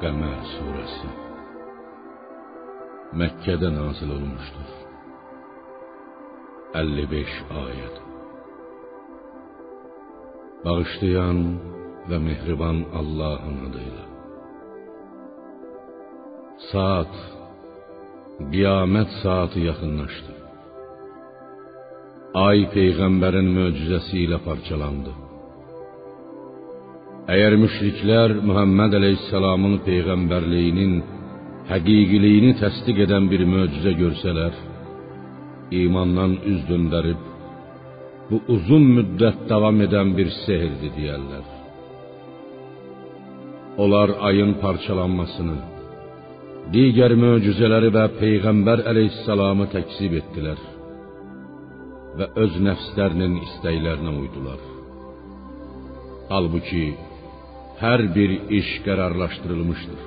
Qəmər surəsi Məkkədə nazil olmuşdur. 55 ayəd. Bağışlayan və mehriban Allahın adıyla. Saat qiyamət saatı yaxınlaşdı. Ay peyğəmbərin möcüzəsi ilə parçalandı. Əgər müşriklər Muhammed əleyhissalamın peyğəmbərliyinin həqiqiliyini təsdiq edən bir möcüzə görsələr, imandan üz döndərib bu uzun müddət davam edən bir sehirdir deyərlər. Onlar ayın parçalanmasını, digər möcüzələri və peyğəmbər əleyhissalamı təkzib etdilər və öz nəfslərinin istəklərinə uydular. Halbuki hər bir iş qərarlaşdırılmışdır.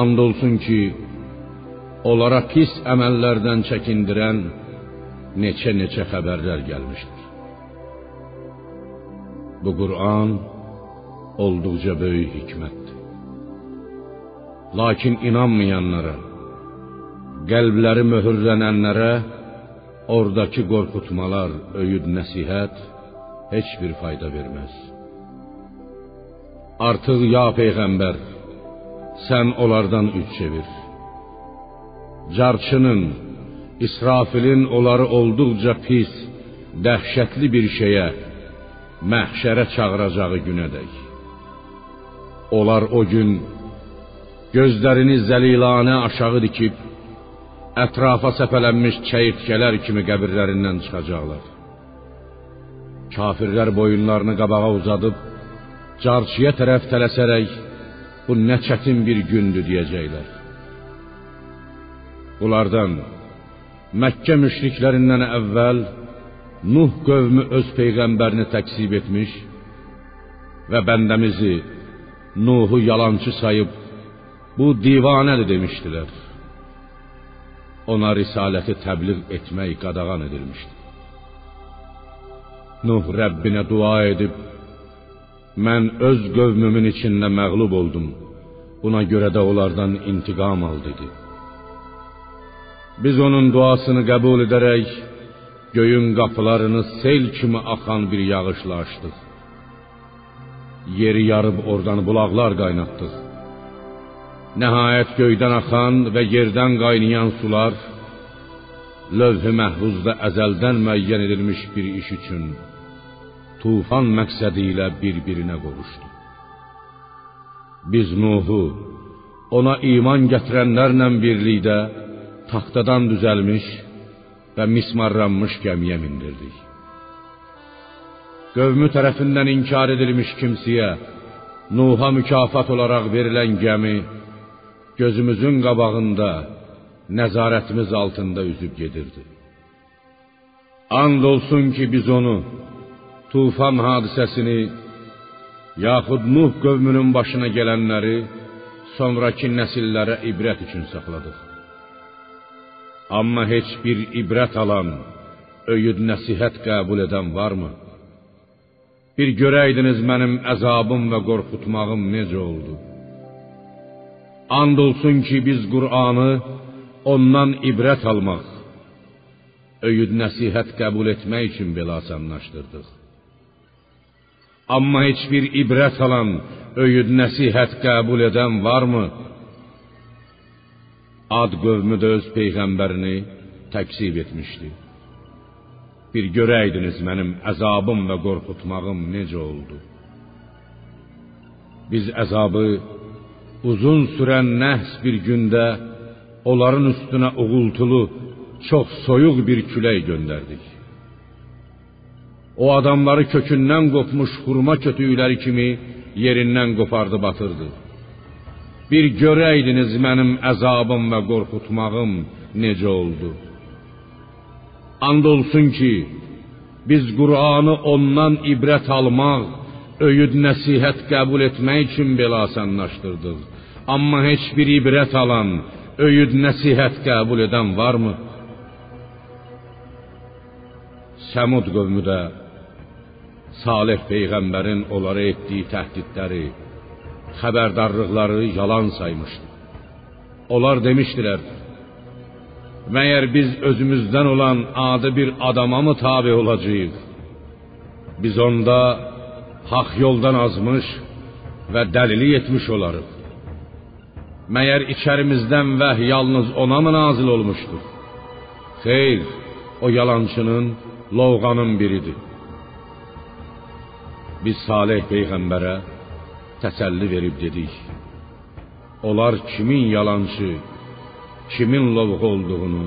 And olsun ki, onlara pis əməllərdən çəkindirən neçə-neçə xəbərlər gəlmişdir. Bu Qur'an olduqca böyük hikmətdir. Lakin inanmayanlara, qəlbləri möhürlənənlərə oradakı qorxutmalar, öyüd, nəsihət heç bir fayda verməz. Artıq ya peyğəmbər, sən onlardan üç çevir. Carçının, İsrafilin onları olduqca pis, dəhşətli bir şeyə, məhşərə çağıracağı günədək. Onlar o gün gözlərini zəlilanə aşağı dikib, ətrafa səpələnmiş çəyirtkələr kimi qəbirlərindən çıxacaqlar. Kafirlər boyunlarını qabağa uzadıb, carçıya tərəf tələsərək, bu nə çətin bir gündür deyəcəklər. Bunlardan Məkkə müşriklərindən əvvəl Nuh qövmü öz peyğəmbərini təksib etmiş və bəndəmizi Nuhu yalançı sayıb bu divanədir demişdilər. Ona risaləti təbliğ etmək qadağan edilmişdi. Nuh Rəbbinə dua edib Mən öz qövmümün içində məğlub oldum. Buna görə də onlardan intiqam al dedi. Biz onun duasını qəbul edərək göyün qapılarını sel kimi axan bir yağışla açdıq. Yeri yarıb oradan bulaqlar qaynatdıq. Nəhayət göydən axan və yerdən qaynayan sular lövh-i məhfuzda əzəldən müəyyən edilmiş bir iş üçün tufan məqsədi ilə bir-birinə qovuşdu. Biz Nuhu ona iman gətirənlərlə birlikdə taxtadan düzəlmiş və mismarlanmış gəmiyə mindirdik. Qövmü tərəfindən inkar edilmiş kimsəyə Nuha mükafat olaraq verilən gəmi gözümüzün qabağında nəzarətimiz altında üzüb gedirdi. And olsun ki biz onu tufan hadisəsini yaxud Nuh qövmünün başına gələnləri sonrakı nəsillərə ibrət üçün saxladıq. Amma heç bir ibrət alan, öyüd nəsihət qəbul edən varmı? Bir görəydiniz mənim əzabım və qorxutmağım necə oldu? And olsun ki biz Qur'anı ondan ibrət almaq, öyüd nəsihət qəbul etmək üçün belə asanlaşdırdıq. Amma heç bir ibrət alan, öyüd nəsihət qəbul edən varmı? Ad qövmü də öz peyğəmbərini təksib etmişdi. Bir görəydiniz mənim əzabım və qorxutmağım necə oldu. Biz əzabı uzun sürən nəhs bir gündə onların üstünə uğultulu, çox soyuq bir külək göndərdik. O adamları kökündən qopmuş xurma kötüyləri kimi yerindən qopardı batırdı. Bir görəydiniz mənim əzabım və qorxutmağım necə oldu. And olsun ki, biz Qur'anı ondan ibrət almaq, öyüd nəsihət qəbul etmək üçün belə asanlaşdırdıq. Amma heç bir ibrət alan, öyüd nəsihət qəbul edən varmı? Səmud qövmü də Salih peyğəmbərin onlara etdiyi təhdidləri, xəbərdarlıqları yalan saymışdı. Onlar demişdilər: Məyər biz özümüzdən olan adi bir adama mı tabe olacağıq? Biz onda haq yoldan azmış və dəlili etmiş olarıq. Məyər içərimizdən vəh yalnız ona mı nazil olmuşdur? Xeyr, o yalançının, lovğanın biridir. Biz Salih peyğəmbərə təsəlli verib dedik: Onlar kimin yalançı, kimin lovğu olduğunu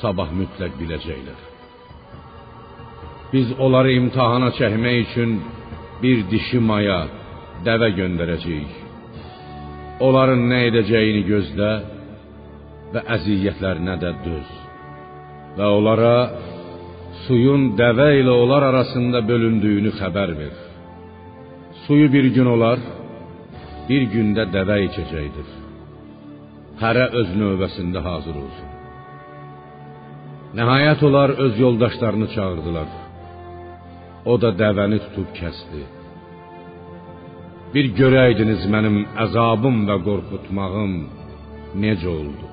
sabah mütləq biləcəklər. Biz onları imtahana çəkmək üçün bir dişi maya, dəvə göndərəcəyik. Onların nə edəcəyini gözlə və əziyyətlərinə də döz. Və onlara suyun dəvə ilə onlar arasında bölündüyünü xəbər ver. Suyu bir gün olar, bir gündə dəvə içəcəkdir. Hərə öz növbəsində hazır olsun. Nəhayət onlar öz yoldaşlarını çağırdılar. O da dəvəni tutub kəsdi. Bir görəydiniz mənim əzabım və qorxutmağım necə oldu.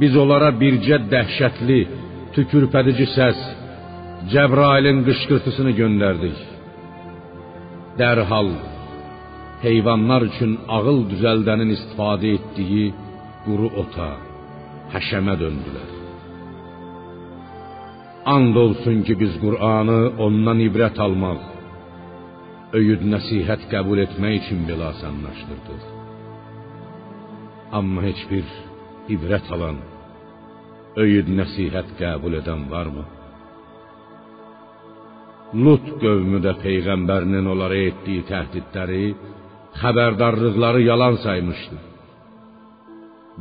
Biz onlara bircə dəhşətli, tükürpədici səs, Cəbrailin qışqırtısını göndərdik. Dərhal heyvanlar üçün ağıl düzəldənin istifadə etdiyi quru ota, həşəmə döndülər. And olsun ki biz Qur'anı ondan ibrət almaq, öyüd nəsihət qəbul etmək üçün belə asanlaşdırdıq. Amma heç bir alan, öyüd nəsihət qəbul edən varmı? Lut qövmü də peyğəmbərinin onlara etdiyi təhdidləri, xəbərdarlıqları yalan saymışdı.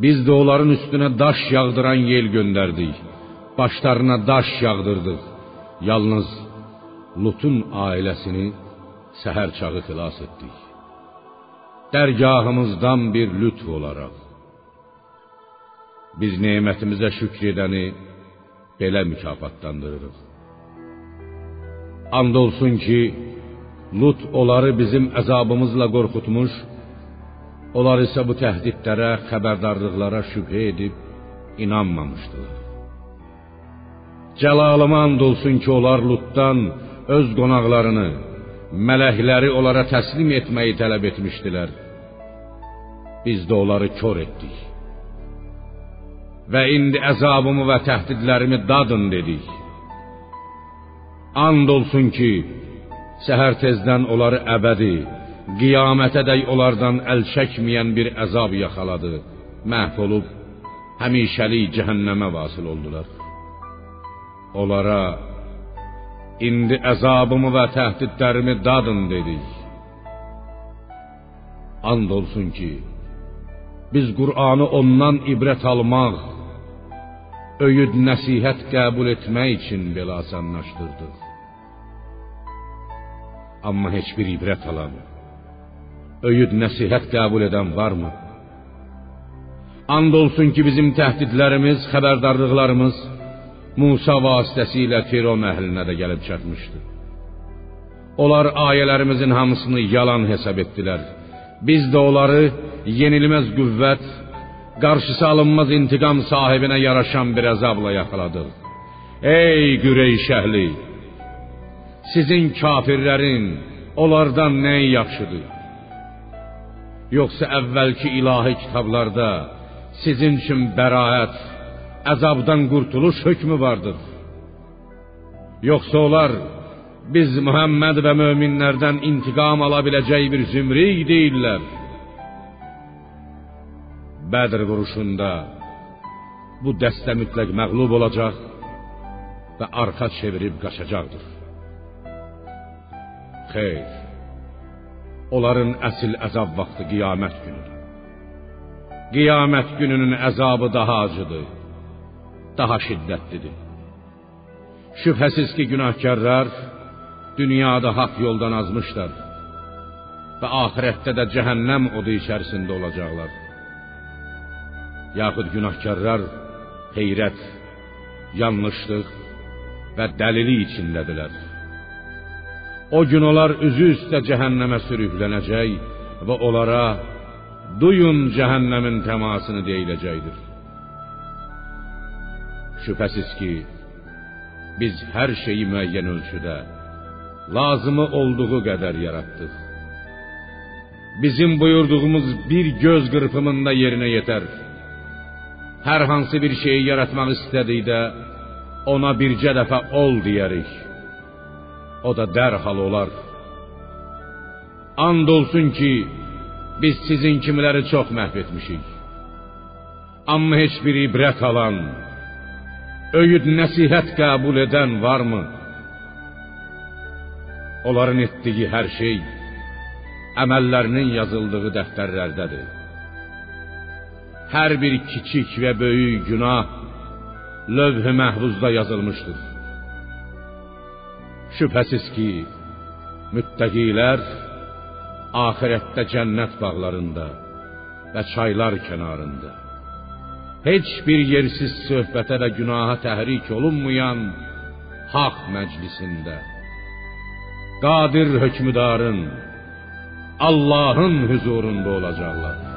Biz də onların üstünə daş yağdıran yel göndərdik. Başlarına daş yağdırdıq. Yalnız Lutun ailəsini səhər çağı xilas etdik. Dərgahımızdan bir lütf olaraq biz nemətimizə şükr edəni belə mükafatlandırırıq. And olsun ki, Lut onları bizim əzabımızla qorxutmuş, onlar isə bu təhdidlərə, xəbərdarlıqlara şübhə edib inanmamışdılar. Cəlalıma and olsun ki, onlar Lutdan öz qonaqlarını, mələkləri onlara təslim etməyi tələb etmişdilər. Biz də onları kör etdik. Və indi əzabımı və təhdidlərimi dadın dedik. And olsun ki, səhər tezdən onları əbədi, qiyamətədək onlardan əl çəkməyən bir əzab yaxaladı. Məhv olub həmişəlik cəhənnəmə vasil oldular. Onlara indi əzabımı və təhdidlərimi dadın dedik. And olsun ki, biz Qur'anı ondan ibrət almaq, öyüd nəsihət qəbul etmək üçün belə asanlaşdırdıq. Amma heç bir ibrət alan, öyüd nəsihət qəbul edən varmı? And olsun ki, bizim təhdidlərimiz, xəbərdarlıqlarımız Musa vasitəsilə Firon əhlinə də gəlib çatmışdı. Onlar ayələrimizin hamısını yalan hesab etdilər. Biz də onları yenilməz qüvvət, qarşısı alınmaz intiqam sahibinə yaraşan bir əzabla yaxaladıq. Ey Qüreyş əhli! Sizin kafirlərin onlardan nəyi yaxşıdır? Yoxsa əvvəlki ilahi kitablarda sizin üçün bəraət, əzabdan qurtuluş hökmü vardır? Yoxsa onlar biz Muhammed və möminlərdən intiqam ala biləcək bir zümrüy deyirlər? Bədr vuruşunda bu dəstə mütləq məğlub olacaq və arxa çevirib qaçacaqdır. Xeyr. Onların əsl əzab vaxtı qiyamət günüdür. Qiyamət gününün əzabı daha acıdır, daha şiddətlidir. Şübhəsiz ki, günahkarlar dünyada haqq yoldan azmışlar və axirətdə də cəhənnəm odu içərisində olacaqlar yaxud günahkarlar heyrət, yanlışlıq və dəlili içindədirlər. O gün onlar üzü üstə cəhənnəmə sürüklənəcək, və onlara duyun cəhənnəmin təmasını deyiləcəkdir. Şübhəsiz ki, biz hər şeyi müəyyən ölçüdə, lazımı olduğu qədər yaratdıq. Bizim buyurduğumuz bir göz qırpımında yerinə yetər. Hər hansı bir şeyi yaratmaq istədikdə ona bircə dəfə ol deyərik. O da dərhal olar. And olsun ki, biz sizin kimiləri çox məhv etmişik. Amma heç bir ibrət alan, öyüd nəsihət qəbul edən varmı? Onların etdiyi hər şey əməllərinin yazıldığı dəftərlərdədir. Hər bir kiçik və böyük günah lövh-i məhfuzda yazılmışdır. Şübhəsiz ki, müttəqilər axirətdə cənnət bağlarında və çaylar kənarında heç bir yersiz söhbətə və günaha təhrik olunmayan haqq məclisində qadir hökmdarın Allahın huzurunda olacaqlar.